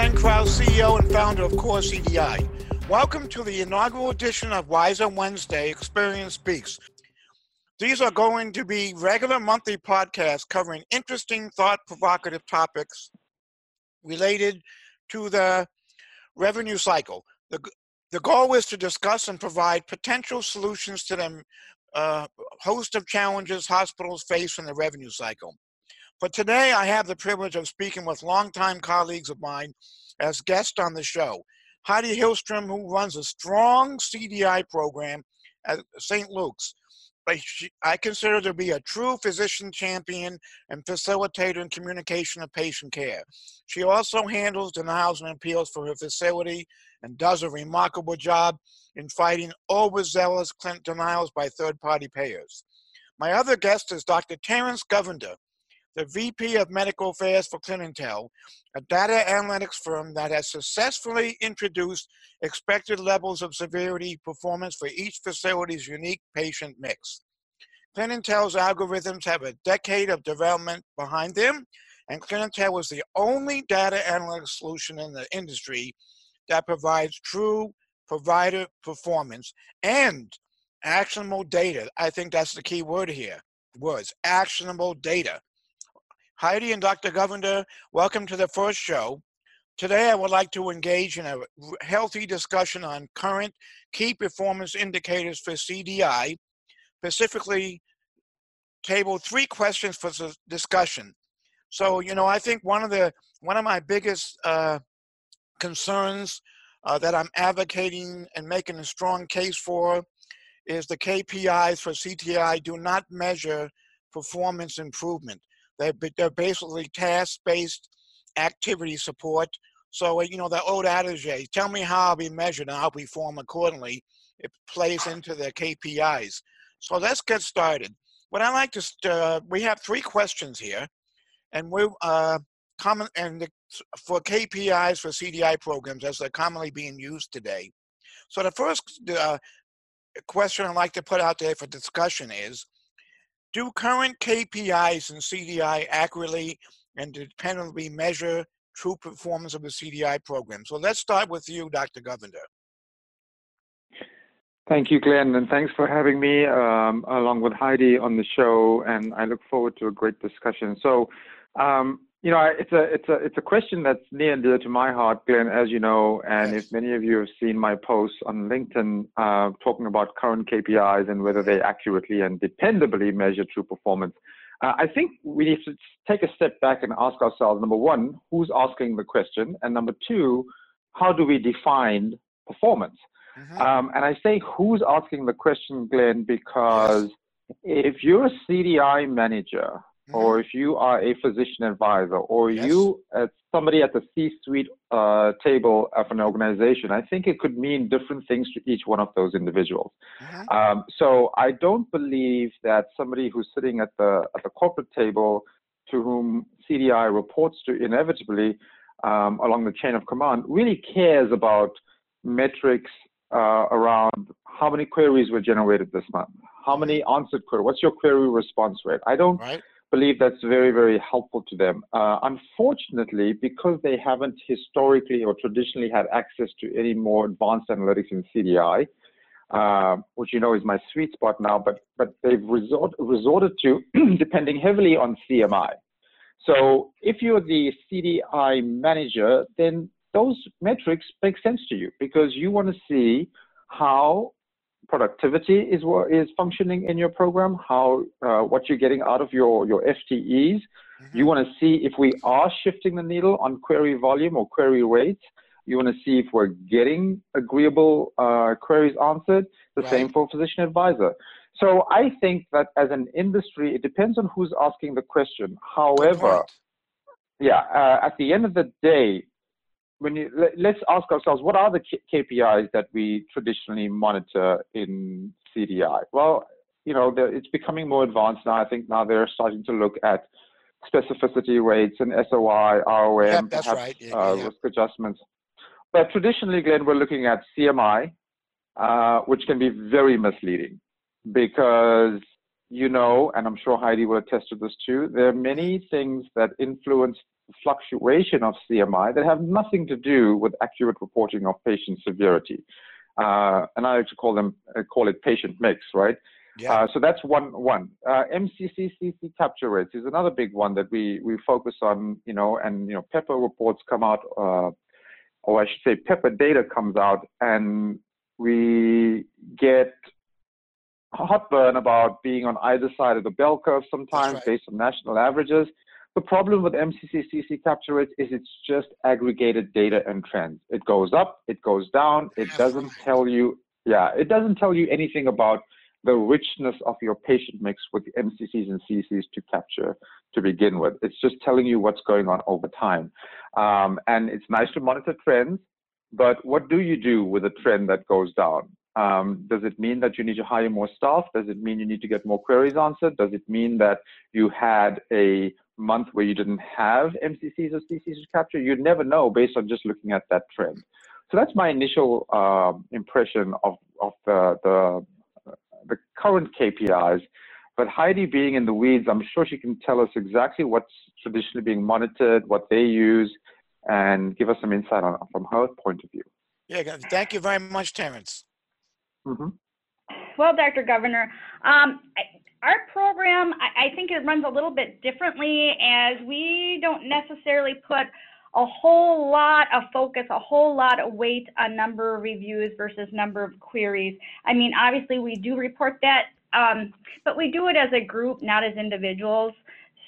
Glenn Krauss, CEO and founder of Core CDI. Welcome to the inaugural edition of Wiser Wednesday Experience Speaks. These are going to be regular monthly podcasts covering interesting, thought provocative topics related to the revenue cycle. The, the goal is to discuss and provide potential solutions to the uh, host of challenges hospitals face in the revenue cycle. But today I have the privilege of speaking with longtime colleagues of mine as guests on the show. Heidi Hillstrom, who runs a strong CDI program at St. Luke's. I consider to be a true physician champion and facilitator in communication of patient care. She also handles denials and appeals for her facility and does a remarkable job in fighting overzealous denials by third party payers. My other guest is Dr. Terence Govender, the VP of Medical Affairs for Clinintell, a data analytics firm that has successfully introduced expected levels of severity performance for each facility's unique patient mix. Clinintell's algorithms have a decade of development behind them, and Clinintell is the only data analytics solution in the industry that provides true provider performance and actionable data. I think that's the key word here. Words actionable data Heidi and Dr. Govender, welcome to the first show. Today, I would like to engage in a healthy discussion on current key performance indicators for CDI, specifically table three questions for discussion. So, you know, I think one of the one of my biggest uh, concerns uh, that I'm advocating and making a strong case for is the KPIs for CDI do not measure performance improvement. They're, they're basically task-based activity support. So, you know, the old adage, tell me how I'll be measured and I'll perform accordingly. It plays into the KPIs. So let's get started. What I like to, uh, we have three questions here, and we're uh, common and the, for KPIs for CDI programs as they're commonly being used today. So the first uh, question I'd like to put out there for discussion is, do current KPIs and CDI accurately and dependably measure true performance of the CDI program? So let's start with you, Dr. Govender. Thank you, Glenn, and thanks for having me um, along with Heidi on the show. And I look forward to a great discussion. So, um, you know, it's a it's a it's a question that's near and dear to my heart, Glenn, as you know. And yes. if many of you have seen my posts on LinkedIn uh, talking about current KPIs and whether they accurately and dependably measure true performance, uh, I think we need to take a step back and ask ourselves: number one, who's asking the question, and number two, how do we define performance? Mm-hmm. Um, and I say who's asking the question, Glenn, because yes. if you're a CDI manager or mm-hmm. if you are a physician advisor, or yes. you as somebody at the C-suite uh, table of an organization, I think it could mean different things to each one of those individuals. Mm-hmm. Um, so I don't believe that somebody who's sitting at the at the corporate table, to whom CDI reports to inevitably um, along the chain of command, really cares about metrics uh, around how many queries were generated this month, how many answered queries, what's your query response rate. I don't. Right believe that's very, very helpful to them. Uh, unfortunately, because they haven't historically or traditionally had access to any more advanced analytics in CDI, uh, which you know is my sweet spot now, but but they've resort, resorted to depending heavily on CMI. So if you're the CDI manager, then those metrics make sense to you because you want to see how productivity is what is functioning in your program, how uh, what you're getting out of your your FTEs. Mm-hmm. You want to see if we are shifting the needle on query volume or query rates. You want to see if we're getting agreeable uh, queries answered. The right. same for physician advisor. So I think that as an industry, it depends on who's asking the question. However, yeah, uh, at the end of the day, when you let's ask ourselves what are the KPIs that we traditionally monitor in CDI? Well, you know, it's becoming more advanced now. I think now they're starting to look at specificity rates and SOI, ROM, yep, perhaps right. yeah, uh, yeah. risk adjustments. But traditionally, Glenn, we're looking at CMI, uh, which can be very misleading because you know, and I'm sure Heidi will attest to this too, there are many things that influence fluctuation of CMI that have nothing to do with accurate reporting of patient severity. Uh, and I like to call them uh, call it patient mix, right? Yeah. Uh, so that's one one. Uh, MCC CC capture rates is another big one that we we focus on, you know, and you know, PEPPER reports come out, uh, or I should say, PEPPER data comes out, and we get heartburn about being on either side of the bell curve sometimes right. based on national averages. The problem with MCC-CC capture rates is it's just aggregated data and trends. It goes up, it goes down. It doesn't tell you, yeah, it doesn't tell you anything about the richness of your patient mix with MCCs and CCs to capture to begin with. It's just telling you what's going on over time. Um, and it's nice to monitor trends, but what do you do with a trend that goes down? Um, does it mean that you need to hire more staff? Does it mean you need to get more queries answered? Does it mean that you had a month where you didn't have MCCs or CCs to capture? You'd never know based on just looking at that trend. So that's my initial uh, impression of, of the, the, the current KPIs. But Heidi being in the weeds, I'm sure she can tell us exactly what's traditionally being monitored, what they use, and give us some insight on from her point of view. Yeah, thank you very much, Terence. Mm-hmm. Well, Dr. Govender, um, our program, I, I think it runs a little bit differently as we don't necessarily put a whole lot of focus, a whole lot of weight on number of reviews versus number of queries. I mean, obviously we do report that, um, but we do it as a group, not as individuals.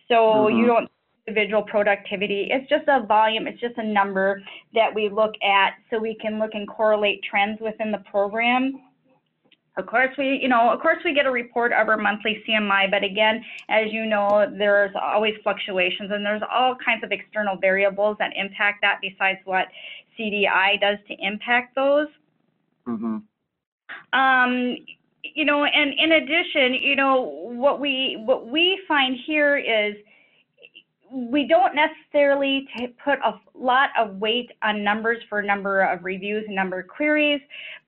So mm-hmm. you don't individual productivity. It's just a volume, it's just a number that we look at so we can look and correlate trends within the program. Of course, we, you know, of course, we get a report of our monthly CMI, but again, as you know, there's always fluctuations and there's all kinds of external variables that impact that besides what CDI does to impact those. Mm-hmm. Um, you know, and in addition, you know, what we what we find here is we don't necessarily put a lot of weight on numbers for number of reviews and number of queries,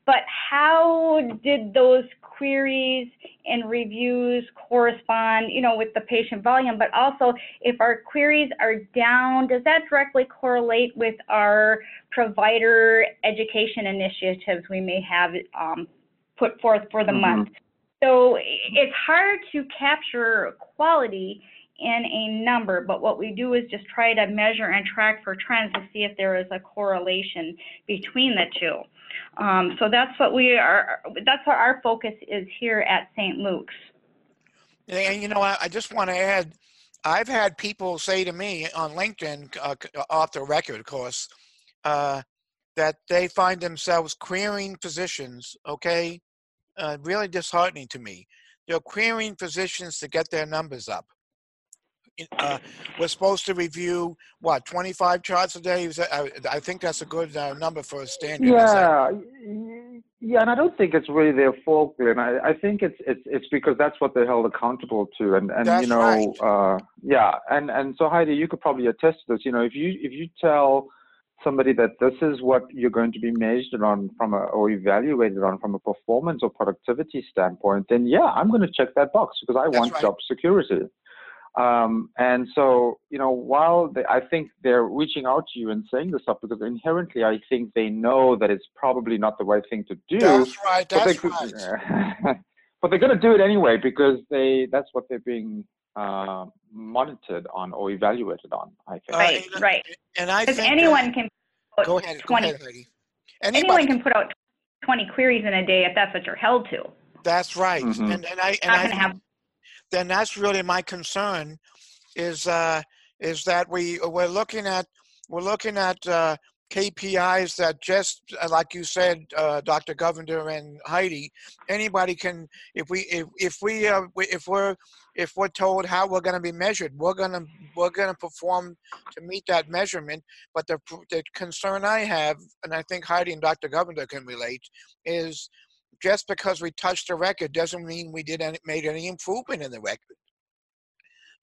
but how did those queries and reviews correspond, you know, with the patient volume? But also, if our queries are down, does that directly correlate with our provider education initiatives we may have um, put forth for the mm-hmm. month? So it's hard to capture quality in a number, but what we do is just try to measure and track for trends to see if there is a correlation between the two. Um, so that's what we are, that's what our focus is here at St. Luke's. And you know, I, I just want to add, I've had people say to me on LinkedIn, uh, off the record, of course, uh, that they find themselves querying physicians, okay? Uh, really disheartening to me. They're querying physicians to get their numbers up uh, we're supposed to review what 25 charts a day. I, I think that's a good uh, number for a standard. Yeah, yeah, and I don't think it's really their fault, and I, I think it's it's it's because that's what they're held accountable to, and and that's you know, right. uh, yeah, and and so Heidi, you could probably attest to this. You know, if you if you tell somebody that this is what you're going to be measured on from a or evaluated on from a performance or productivity standpoint, then yeah, I'm going to check that box because I that's want right. job security. Um, and so, you know, while they, I think they're reaching out to you and saying this stuff because inherently I think they know that it's probably not the right thing to do. That's right. That's but right. but they're going to do it anyway because they that's what they're being uh, monitored on or evaluated on. I think. Right. Uh, right. And I think anyone can. Put go ahead. 20, go ahead, Anyone can put out 20 queries in a day if that's what you're held to. That's right. Mm-hmm. And, and I and not I have then that's really my concern is uh, is that we we're looking at we're looking at uh, KPIs that just uh, like you said, uh, Dr. Govender and Heidi, anybody can if we if if we uh, if we're if we're told how we're going to be measured, we're going to we're to perform to meet that measurement. But the the concern I have, and I think Heidi and Dr. Govender can relate, is just because we touched a record doesn't mean we did any, made any improvement in the record.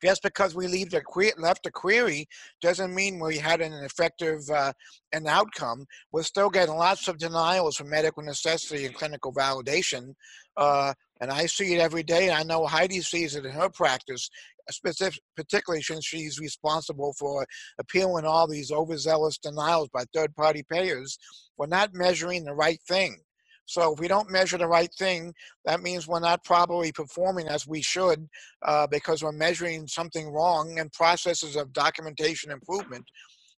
Just because we leave the que- left a query doesn't mean we had an effective uh, an outcome. We're still getting lots of denials for medical necessity and clinical validation, uh, and I see it every day. I know Heidi sees it in her practice, specific, particularly since she's responsible for appealing all these overzealous denials by third-party payers. We're not measuring the right thing. So if we don't measure the right thing, that means we're not properly performing as we should uh, because we're measuring something wrong and processes of documentation improvement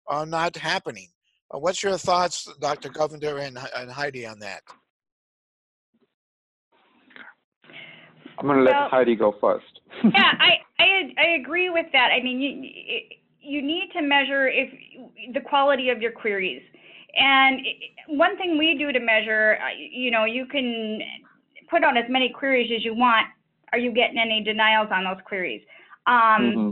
are not happening. Uh, what's your thoughts, Dr. Govender and, and Heidi, on that? I'm going to let well, Heidi go first. yeah, I, I I agree with that. I mean, you you need to measure if the quality of your queries. And one thing we do to measure, uh, you know, you can put on as many queries as you want. Are you getting any denials on those queries? Um, mm-hmm.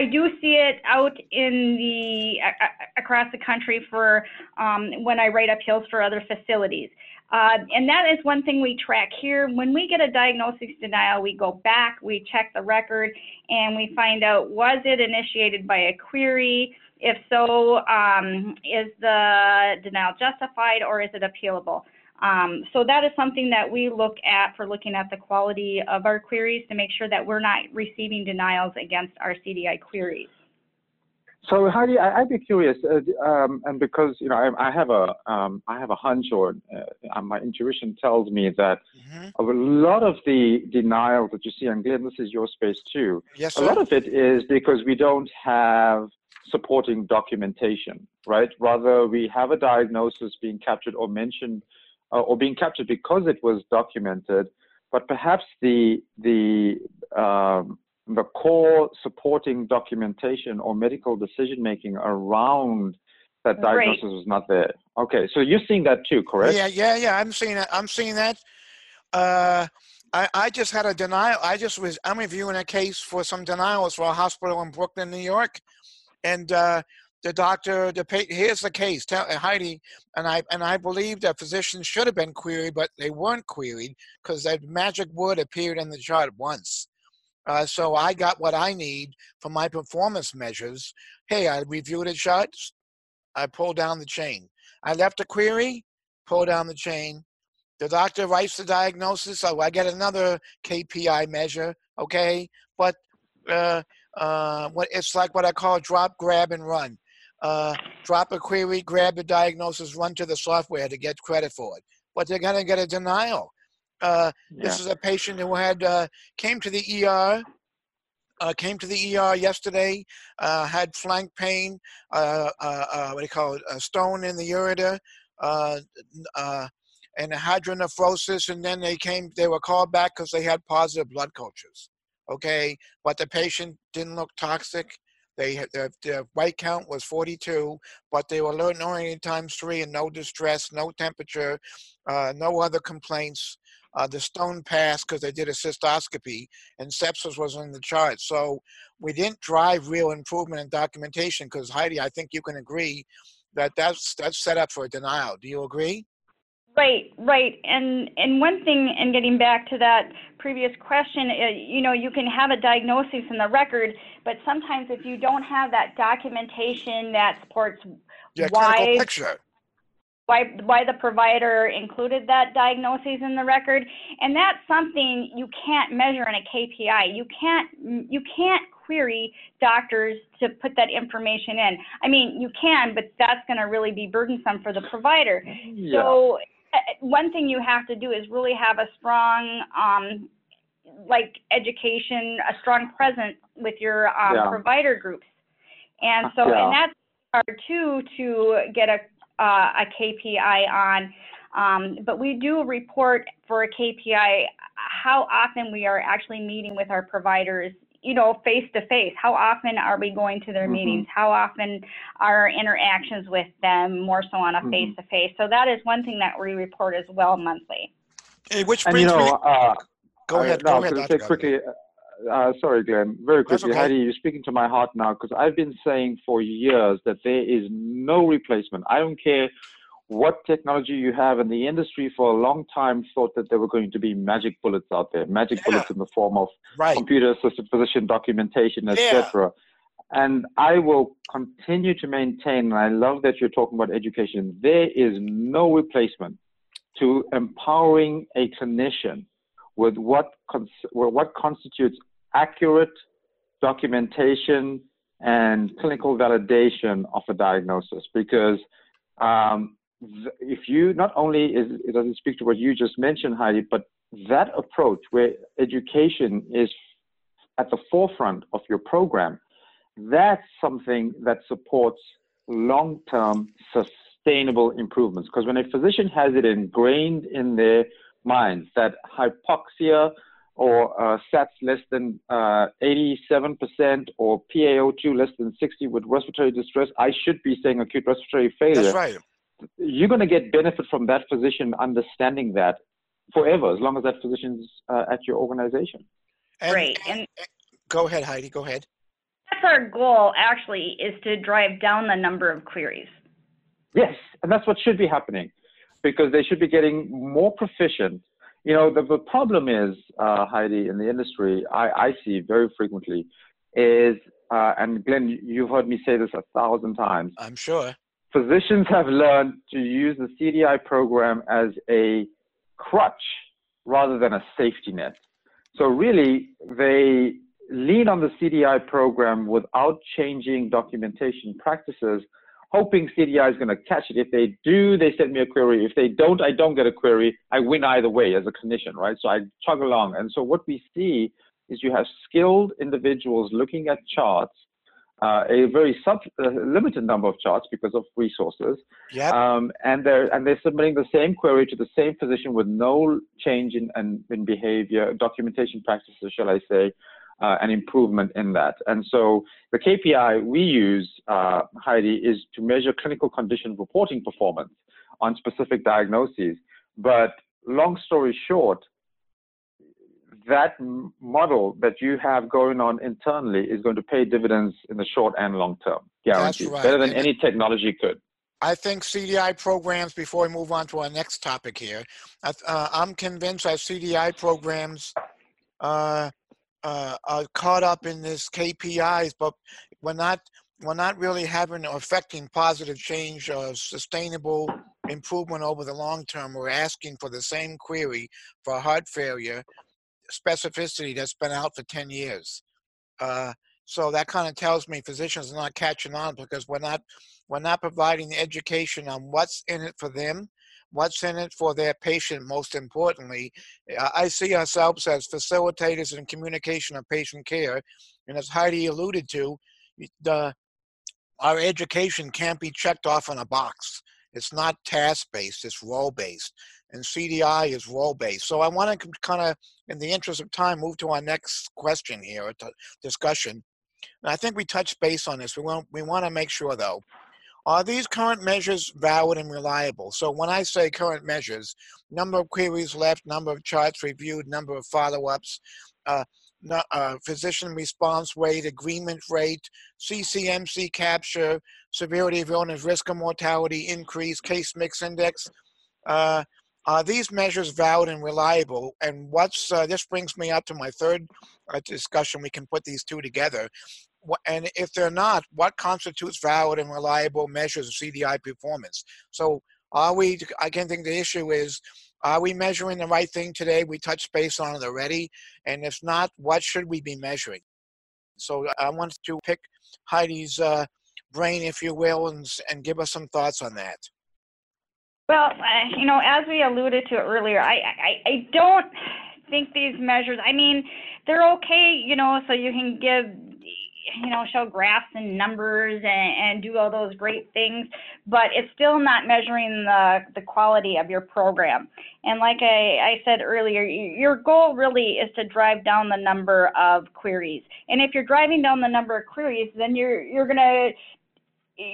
I do see it out in the uh, across the country for um, when I write appeals for other facilities. Uh, and that is one thing we track here. When we get a diagnosis denial, we go back, we check the record, and we find out was it initiated by a query? If so, um, is the denial justified or is it appealable? Um, so that is something that we look at for looking at the quality of our queries to make sure that we're not receiving denials against our CDI queries. So Heidi, I, would be curious, uh, um, and because you know I, I have a um, I have a hunch, or uh, my intuition tells me that mm-hmm. a lot of the denial that you see, and Glenn, this is your space too. Yes, sir. A lot of it is because we don't have supporting documentation, right? Rather, we have a diagnosis being captured or mentioned, uh, or being captured because it was documented, but perhaps the the um, the core supporting documentation or medical decision making around that diagnosis was not there. Okay, so you're seeing that too, correct? Yeah, yeah, yeah. I'm seeing that. I'm seeing that. Uh, I, I just had a denial. I just was. I'm reviewing a case for some denials for a hospital in Brooklyn, New York, and uh, the doctor, the here's the case. Tell Heidi and I and I believe that physicians should have been queried, but they weren't queried because that magic word appeared in the chart once. Uh, so I got what I need for my performance measures. Hey, I reviewed the charts. I pulled down the chain. I left a query, pull down the chain. The doctor writes the diagnosis. So I get another KPI measure. Okay, but uh, uh, what it's like what I call drop, grab, and run. Uh, drop a query, grab the diagnosis, run to the software to get credit for it. But they're going to get a denial. Uh, yeah. This is a patient who had uh, came to the ER. Uh, came to the ER yesterday. Uh, had flank pain. Uh, uh, what do you call it? A stone in the ureter. and a hydronephrosis, and then they came. They were called back because they had positive blood cultures. Okay, but the patient didn't look toxic. They their, their white count was 42, but they were learning times three and no distress, no temperature, uh, no other complaints uh, the stone passed because they did a cystoscopy, and sepsis was in the chart. So we didn't drive real improvement in documentation because Heidi, I think you can agree that that's that's set up for a denial. Do you agree? Right, right. And and one thing, and getting back to that previous question, uh, you know, you can have a diagnosis in the record, but sometimes if you don't have that documentation that supports yeah, why picture why why the provider included that diagnosis in the record and that's something you can't measure in a KPI you can't you can't query doctors to put that information in I mean you can but that's going to really be burdensome for the provider yeah. so one thing you have to do is really have a strong um, like education a strong presence with your um, yeah. provider groups and so yeah. and that's hard too to get a uh, a KPI on. Um, but we do report for a KPI how often we are actually meeting with our providers, you know, face to face. How often are we going to their mm-hmm. meetings? How often are interactions with them more so on a face to face? So that is one thing that we report as well monthly. Hey, which brings and, you know, me. Uh, go ahead. No, go ahead. Say quickly. Uh, sorry, Glenn. Very quickly, okay. Heidi, you're speaking to my heart now because I've been saying for years that there is no replacement. I don't care what technology you have in the industry for a long time thought that there were going to be magic bullets out there, magic yeah. bullets in the form of right. computer assisted physician documentation, etc. Yeah. And I will continue to maintain, and I love that you're talking about education, there is no replacement to empowering a clinician with what, cons- what constitutes accurate documentation and clinical validation of a diagnosis because um, if you not only is it doesn't speak to what you just mentioned heidi but that approach where education is at the forefront of your program that's something that supports long-term sustainable improvements because when a physician has it ingrained in their minds that hypoxia or uh, SATs less than uh, 87% or PaO2 less than 60 with respiratory distress, I should be saying acute respiratory failure. That's right. You're going to get benefit from that physician understanding that forever, as long as that physician's uh, at your organization. And, Great. And go ahead, Heidi. Go ahead. That's our goal, actually, is to drive down the number of queries. Yes, and that's what should be happening, because they should be getting more proficient you know, the, the problem is, uh, Heidi, in the industry, I, I see very frequently is, uh, and Glenn, you've heard me say this a thousand times. I'm sure. Physicians have learned to use the CDI program as a crutch rather than a safety net. So really, they lean on the CDI program without changing documentation practices hoping CDI is going to catch it. If they do, they send me a query. If they don't, I don't get a query. I win either way as a clinician, right? So I chug along. And so what we see is you have skilled individuals looking at charts, uh, a very sub, uh, limited number of charts because of resources. Yep. Um, and they're and they're submitting the same query to the same physician with no change in, in, in behavior, documentation practices, shall I say, uh, an improvement in that. And so the KPI we use, uh, Heidi, is to measure clinical condition reporting performance on specific diagnoses. But long story short, that model that you have going on internally is going to pay dividends in the short and long term, guaranteed. Right. Better than and any technology could. I think CDI programs, before we move on to our next topic here, uh, I'm convinced that CDI programs uh, uh, are caught up in this KPIs, but we're not we're not really having or affecting positive change or sustainable improvement over the long term. We're asking for the same query for heart failure specificity that's been out for 10 years. Uh, so that kind of tells me physicians are not catching on because we're not we're not providing the education on what's in it for them what's in it for their patient most importantly. I see ourselves as facilitators in communication of patient care and as heidi alluded to the our education can't be checked off in a box. It's not task based it's role based and cdi is role based so i want to kind of in the interest of time move to our next question here discussion and i think we touched base on this we want we want to make sure though are these current measures valid and reliable? So when I say current measures, number of queries left, number of charts reviewed, number of follow-ups, uh, uh, physician response rate, agreement rate, CCMC capture, severity of illness, risk of mortality increase, case mix index. Uh, are these measures valid and reliable? And what's uh, this brings me up to my third uh, discussion. We can put these two together and if they're not, what constitutes valid and reliable measures of CDI performance? So are we, I can think the issue is, are we measuring the right thing today? We touched base on it already. And if not, what should we be measuring? So I wanted to pick Heidi's uh, brain, if you will, and, and give us some thoughts on that. Well, uh, you know, as we alluded to earlier, I, I, I don't think these measures, I mean, they're okay, you know, so you can give you know, show graphs and numbers and, and do all those great things, but it's still not measuring the, the quality of your program. And like I, I said earlier, your goal really is to drive down the number of queries. And if you're driving down the number of queries, then you're, you're going to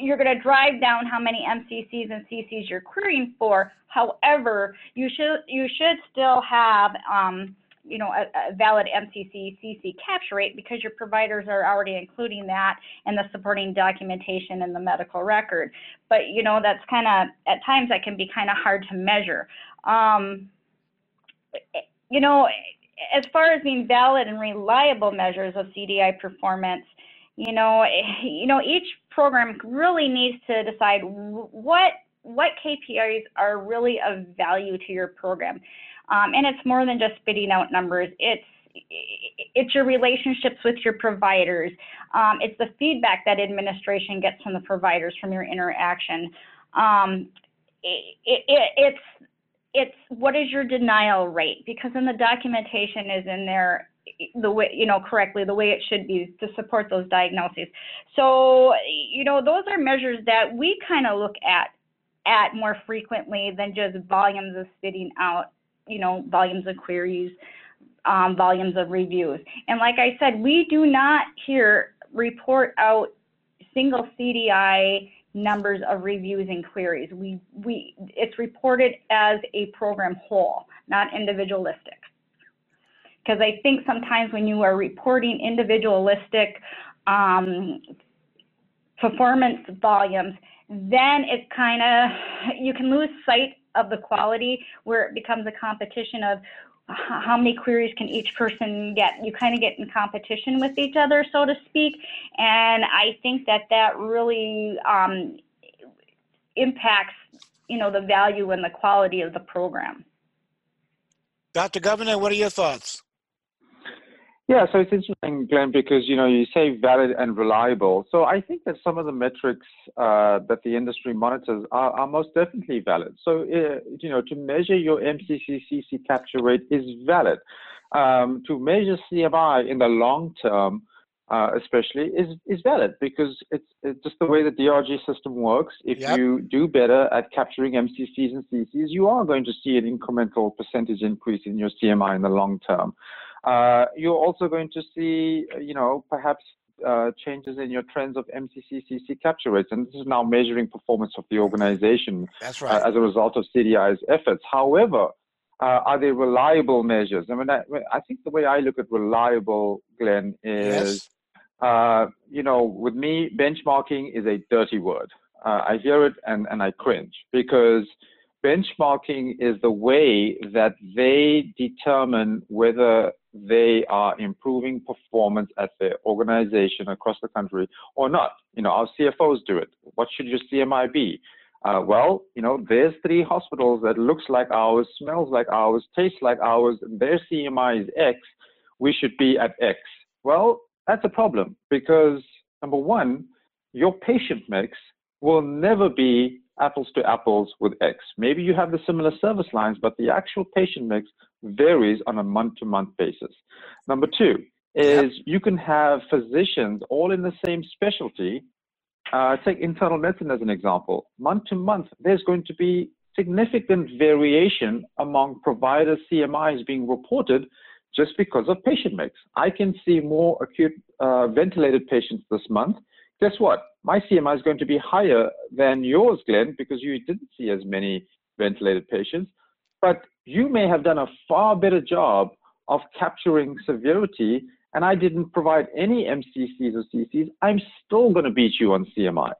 you're going to drive down how many MCCs and CCs you're querying for. However, you should you should still have um, you know, a, a, valid MCC CC capture rate because your providers are already including that in the supporting documentation in the medical record. But, you know, that's kind of, at times that can be kind of hard to measure. Um, you know, as far as being valid and reliable measures of CDI performance, you know, you know, each program really needs to decide what what KPIs are really of value to your program. Um, and it's more than just spitting out numbers. It's it's your relationships with your providers. Um, it's the feedback that administration gets from the providers from your interaction. Um, it, it, it's it's what is your denial rate because then the documentation is in there the way you know correctly the way it should be to support those diagnoses. So you know those are measures that we kind of look at at more frequently than just volumes of spitting out you know volumes of queries um, volumes of reviews. And like i said we do not here report out single cdi numbers of reviews and queries. We we it's reported as a program whole not individualistic because I think sometimes when you are reporting individualistic um, performance volumes, then it kind of, you can lose sight of the quality where it becomes a competition of how many queries can each person get. You kind of get in competition with each other, so to speak. And I think that that really um, impacts, you know, the value and the quality of the program. Dr. Govender, what are your thoughts? Yeah, so it's interesting, Glenn, because you know you say valid and reliable. So I think that some of the metrics uh, that the industry monitors are, are most definitely valid. So uh, you know to measure your MCCCC capture rate is valid. Um, to measure CMI in the long term, uh, especially, is is valid because it's, it's just the way the DRG system works. If yep. you do better at capturing MCCs and CCs, you are going to see an incremental percentage increase in your CMI in the long term. Uh, you're also going to see, you know, perhaps uh, changes in your trends of MCCCC capture rates, and this is now measuring performance of the organization That's right. uh, as a result of CDI's efforts. However, uh, are they reliable measures? I mean, I, I, think the way I look at reliable, Glenn, is, yes. Uh, you know, with me, benchmarking is a dirty word. Uh, I hear it and, and I cringe because benchmarking is the way that they determine whether they are improving performance at their organization across the country or not. You know, our CFOs do it. What should your CMI be? Uh, well, you know, there's three hospitals that looks like ours, smells like ours, tastes like ours, and their CMI is X. We should be at X. Well, that's a problem because number one, your patient mix will never be apples to apples with X. Maybe you have the similar service lines, but the actual patient mix varies on a month to month basis. Number two is yep. you can have physicians all in the same specialty. Uh, take internal medicine as an example. Month to month, there's going to be significant variation among provider CMIs being reported just because of patient mix. I can see more acute uh, ventilated patients this month. Guess what? My CMI is going to be higher than yours, Glenn, because you didn't see as many ventilated patients. But you may have done a far better job of capturing severity, and I didn't provide any MCCs or CCs. I'm still going to beat you on CMI.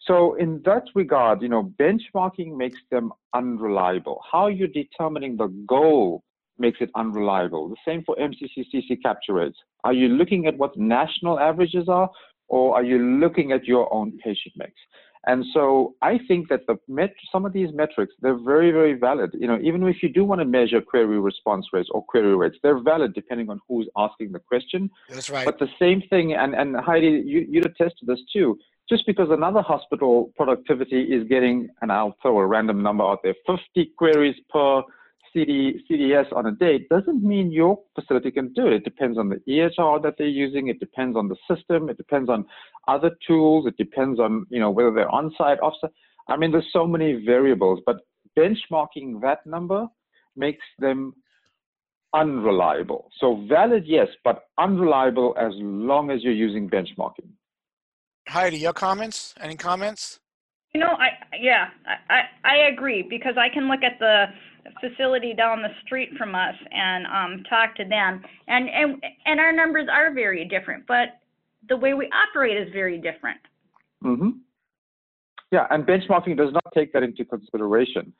So in that regard, you know, benchmarking makes them unreliable. How you're determining the goal makes it unreliable. The same for MCCCC capture rates. Are you looking at what national averages are, or are you looking at your own patient mix? And so I think that the met- some of these metrics, they're very, very valid. You know, even if you do want to measure query response rates or query rates, they're valid depending on who's asking the question. That's right. But the same thing, and, and Heidi, you, you'd attest to this too, just because another hospital productivity is getting, and I'll throw a random number out there, 50 queries per CD, CDS on a date doesn't mean your facility can do it. It depends on the EHR that they're using. It depends on the system. It depends on other tools. It depends on, you know, whether they're on-site, off-site. I mean, there's so many variables, but benchmarking that number makes them unreliable. So valid, yes, but unreliable as long as you're using benchmarking. Heidi, your comments? Any comments? You know, I yeah, I, I agree because I can look at the facility down the street from us and um, talk to them. And, and, and our numbers are very different, but the way we operate is very different. Mm-hmm. Yeah, and benchmarking does not take that into consideration.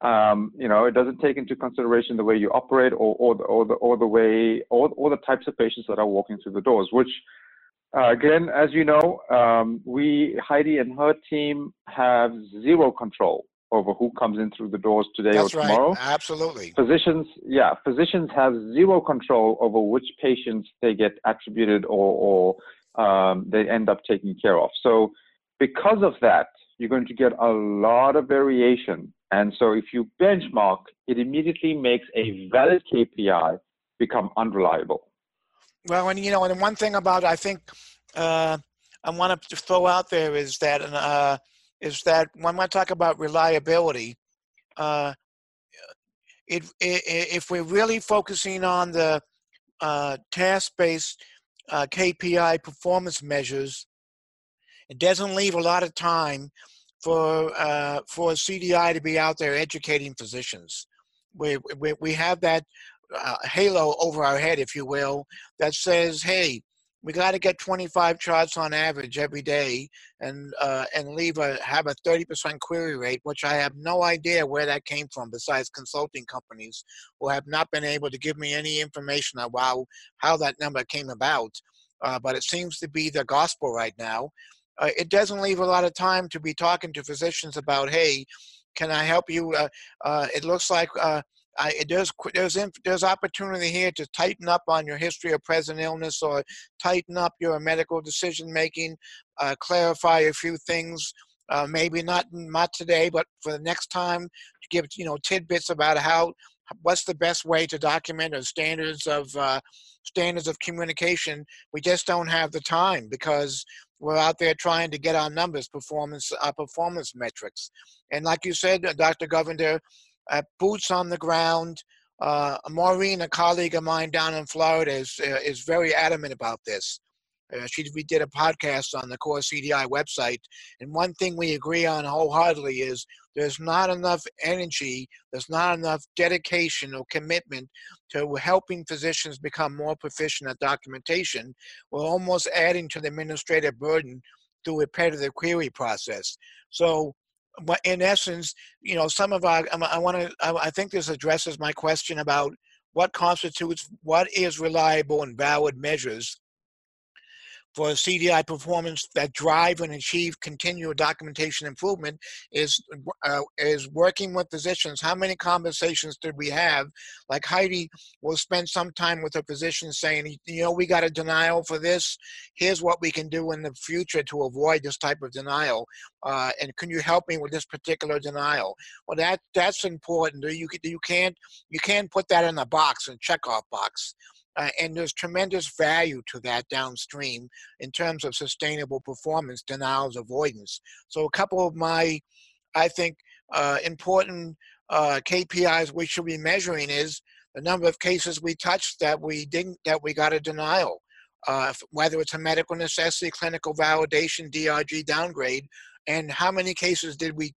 Um, you know, it doesn't take into consideration the way you operate or, or, the, or, the, or the way, or, or the types of patients that are walking through the doors, which, uh, again, as you know, um, we, Heidi and her team have zero control over who comes in through the doors today That's or tomorrow. Right. Absolutely. Physicians, yeah, physicians have zero control over which patients they get attributed or, or um, they end up taking care of. So, because of that, you're going to get a lot of variation. And so, if you benchmark, it immediately makes a valid KPI become unreliable. Well, and you know, and one thing about I think uh, I want to throw out there is that uh, is that when I talk about reliability, uh, it, it, if we're really focusing on the uh, task-based uh, KPI performance measures, it doesn't leave a lot of time for uh, for CDI to be out there educating physicians. We we, we have that uh, halo over our head, if you will, that says, "Hey, we got to get 25 charts on average every day, and uh, and leave a have a 30% query rate, which I have no idea where that came from. Besides consulting companies who have not been able to give me any information about how that number came about, uh, but it seems to be the gospel right now. Uh, it doesn't leave a lot of time to be talking to physicians about, hey, can I help you? Uh, uh, it looks like uh, There's there's there's opportunity here to tighten up on your history of present illness or tighten up your medical decision making, uh, clarify a few things. Uh, maybe not not today, but for the next time, to give you know tidbits about how what's the best way to document or standards of uh, standards of communication. We just don't have the time because we're out there trying to get our numbers, performance, our performance metrics. And like you said, Dr. Govender, uh, boots on the ground. Uh, Maureen, a colleague of mine down in Florida, is uh, is very adamant about this. Uh, she we did a podcast on the core CDI website, and one thing we agree on wholeheartedly is there's not enough energy, there's not enough dedication or commitment to helping physicians become more proficient at documentation. We're almost adding to the administrative burden through a repetitive query process. So but in essence, you know, some of our, um, I want to, I think this addresses my question about what constitutes, what is reliable and valid measures for CDI performance that drive and achieve continual documentation improvement is uh, is working with physicians. How many conversations did we have? Like Heidi will spend some time with a physician saying, you know, we got a denial for this. Here's what we can do in the future to avoid this type of denial. Uh, and can you help me with this particular denial? Well, that that's important. You you can't you can't put that in a box and check off box. Uh, and there's tremendous value to that downstream in terms of sustainable performance, denials, avoidance. So, a couple of my, I think, uh, important uh, KPIs we should be measuring is the number of cases we touched that we didn't, that we got a denial. Uh, whether it's a medical necessity, clinical validation, DRG downgrade, and how many cases did we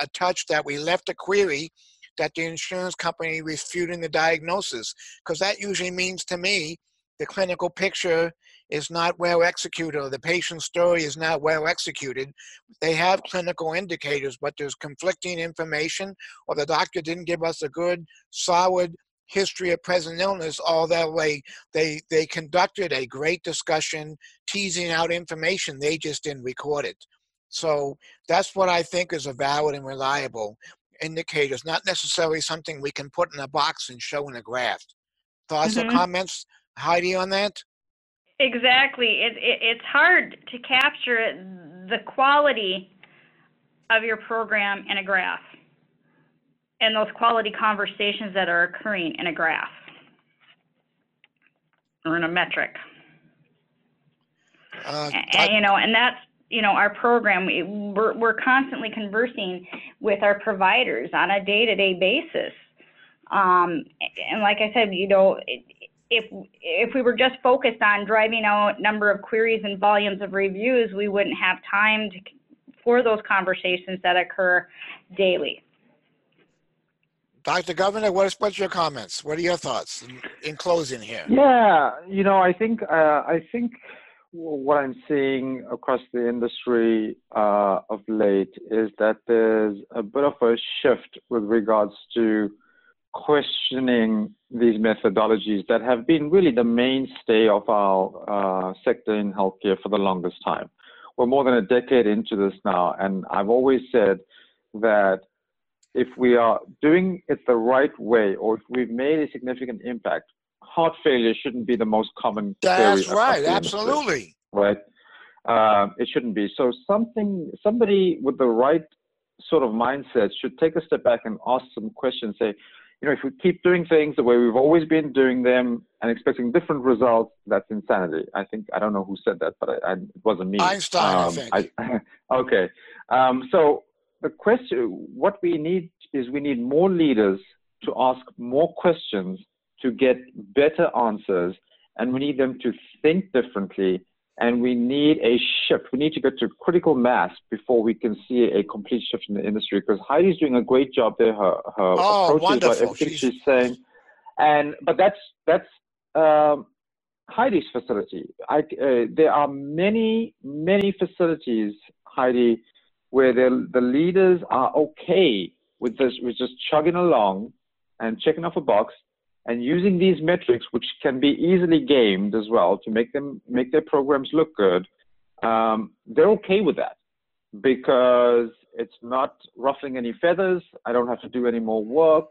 uh, touch that we left a query that the insurance company refuting the diagnosis because that usually means to me the clinical picture is not well executed or the patient's story is not well executed. They have clinical indicators, but there's conflicting information, or the doctor didn't give us a good, solid history of present illness all that way they they conducted a great discussion teasing out information they just didn't record it so that's what i think is a valid and reliable indicators, not necessarily something we can put in a box and show in a graph. Thoughts mm-hmm. or comments, Heidi, on that? Exactly. It, it, it's hard to capture the quality of your program in a graph and those quality conversations that are occurring in a graph or in a metric. Uh, and, you know, and that's you know, our program, we're, we're constantly conversing with our providers on a day-to-day basis. Um, and like I said, you know, if if we were just focused on driving out number of queries and volumes of reviews, we wouldn't have time to, for those conversations that occur daily. Dr. Govender, what is, what's your comments? What are your thoughts in, in closing here? Yeah, you know, I think uh, I think what I'm seeing across the industry uh, of late is that there's a bit of a shift with regards to questioning these methodologies that have been really the mainstay of our uh, sector in healthcare for the longest time. We're more than a decade into this now, and I've always said that if we are doing it the right way or if we've made a significant impact, heart failure shouldn't be the most common. That's right, absolutely. Right? Uh, it shouldn't be. So something, somebody with the right sort of mindset should take a step back and ask some questions. Say, you know, if we keep doing things the way we've always been doing them and expecting different results, that's insanity. I think I don't know who said that, but I, I, it wasn't me. Einstein, um, I think. I, okay, um, so the question, what we need is we need more leaders to ask more questions to get better answers, and we need them to think differently and we need a shift. We need to get to critical mass before we can see a complete shift in the industry. Because Heidi's doing a great job there. Her, her oh, approach is everything she's, she's saying, and but that's that's um, Heidi's facility. I, uh, there are many many facilities, Heidi, where the the leaders are okay with this, with just chugging along and checking off a box and using these metrics, which can be easily gamed as well to make them make their programs look good, um, they're okay with that because it's not ruffling any feathers. I don't have to do any more work.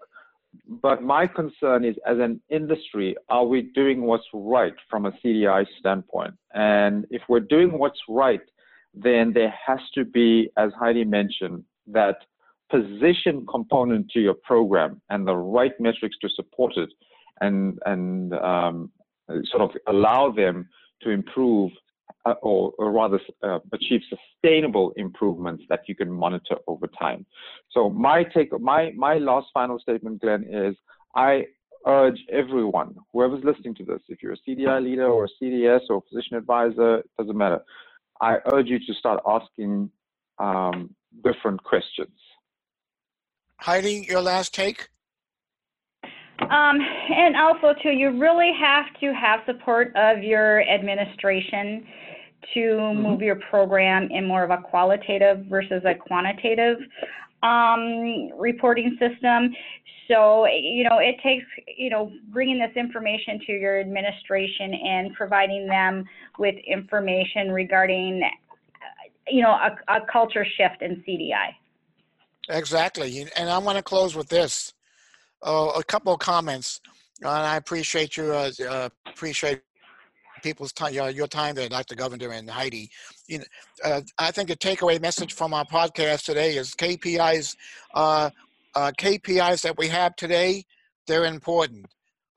But my concern is, as an industry, are we doing what's right from a CDI standpoint? And if we're doing what's right, then there has to be, as Heidi mentioned, that position component to your program and the right metrics to support it and, and um, sort of allow them to improve uh, or, or, rather uh, achieve sustainable improvements that you can monitor over time. So my take, my, my last final statement, Glenn, is I urge everyone, whoever's listening to this, if you're a CDI leader or a CDS or a physician advisor, it doesn't matter. I urge you to start asking um, different questions. Heidi, your last take? Um, and also, too, you really have to have support of your administration to mm-hmm. move your program in more of a qualitative versus a quantitative um, reporting system. So, you know, it takes, you know, bringing this information to your administration and providing them with information regarding, you know, a, a culture shift in CDI. Exactly. And I want to close with this. Uh, a couple of comments. And I appreciate you, uh, uh, appreciate people's time, your, your time there, Dr. Govender and Heidi. You know, uh, I think the takeaway message from our podcast today is KPIs, uh, KPIs that we have today, they're important.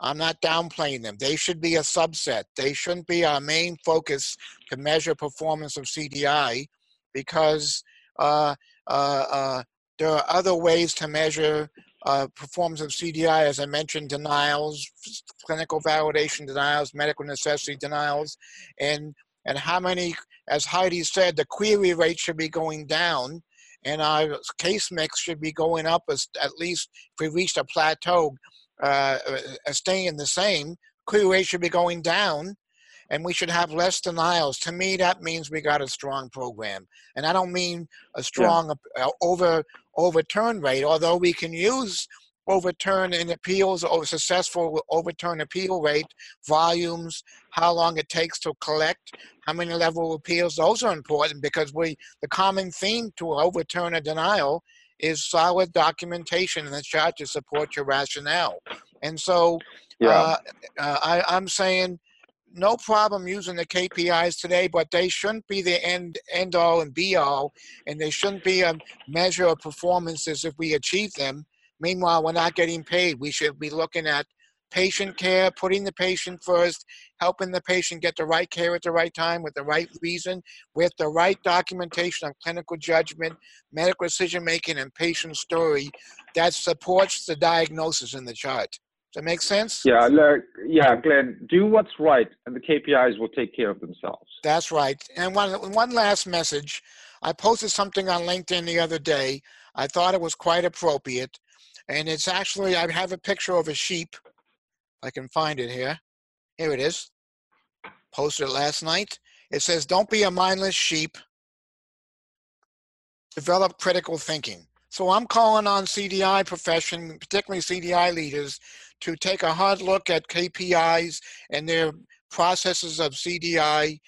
I'm not downplaying them. They should be a subset. They shouldn't be our main focus to measure performance of CDI because uh, uh, there are other ways to measure uh, performance of CDI, as I mentioned, denials, clinical validation denials, medical necessity denials, and and how many, as Heidi said, the query rate should be going down, and our case mix should be going up as at least if we reached a plateau, uh, uh, staying the same. Query rate should be going down, and we should have less denials. To me, that means we got a strong program, and I don't mean a strong yeah. Uh, over overturn rate, although we can use overturn in appeals or successful overturn appeal rate, volumes, how long it takes to collect, how many level appeals, those are important because we the common theme to overturn a denial is solid documentation in the chart to support your rationale. And so yeah. uh, uh, I, I'm saying no problem using the KPIs today, but they shouldn't be the end end all and be all, and they shouldn't be a measure of performances if we achieve them. Meanwhile, we're not getting paid. We should be looking at patient care, putting the patient first, helping the patient get the right care at the right time with the right reason, with the right documentation of clinical judgment, medical decision making, and patient story that supports the diagnosis in the chart that make sense? Yeah, look, yeah, Glenn, do what's right, and the KPIs will take care of themselves. That's right. And one one last message. I posted something on LinkedIn the other day. I thought it was quite appropriate, and it's actually I have a picture of a sheep. I can find it here. Here it is. Posted it last night. It says, "Don't be a mindless sheep. Develop critical thinking." So I'm calling on CDI profession, particularly CDI leaders, to take a hard look at KPIs and their processes of CDI,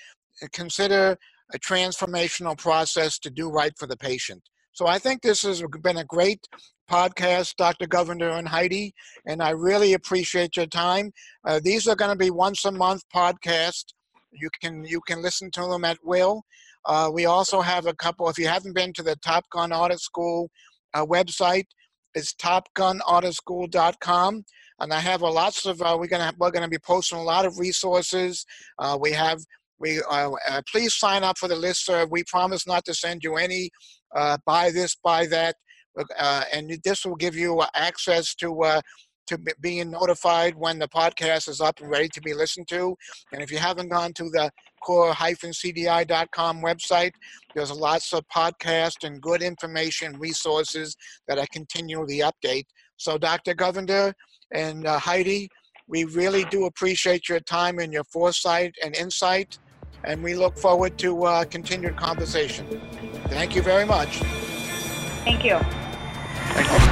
consider a transformational process to do right for the patient. So I think this has been a great podcast, Dr. Govender and Heidi, and I really appreciate your time. Uh, these are going to be once a month podcasts. You can you can listen to them at will. Uh, we also have a couple. If you haven't been to the Top Gun Audit School uh, website, it's topgunauditschool.com, and I have a lots of. Uh, we're gonna we're gonna be posting a lot of resources. Uh, we have we uh, uh, please sign up for the list. We promise not to send you any uh, buy this, buy that, uh, and this will give you access to to being notified when the podcast is up and ready to be listened to. And if you haven't gone to the core-cdi.com website, there's lots of podcasts and good information resources that I continually update. So, Dr. Govender and uh, Heidi, we really do appreciate your time and your foresight and insight, and we look forward to uh, continued conversation. Thank you very much. Thank you. Thank you.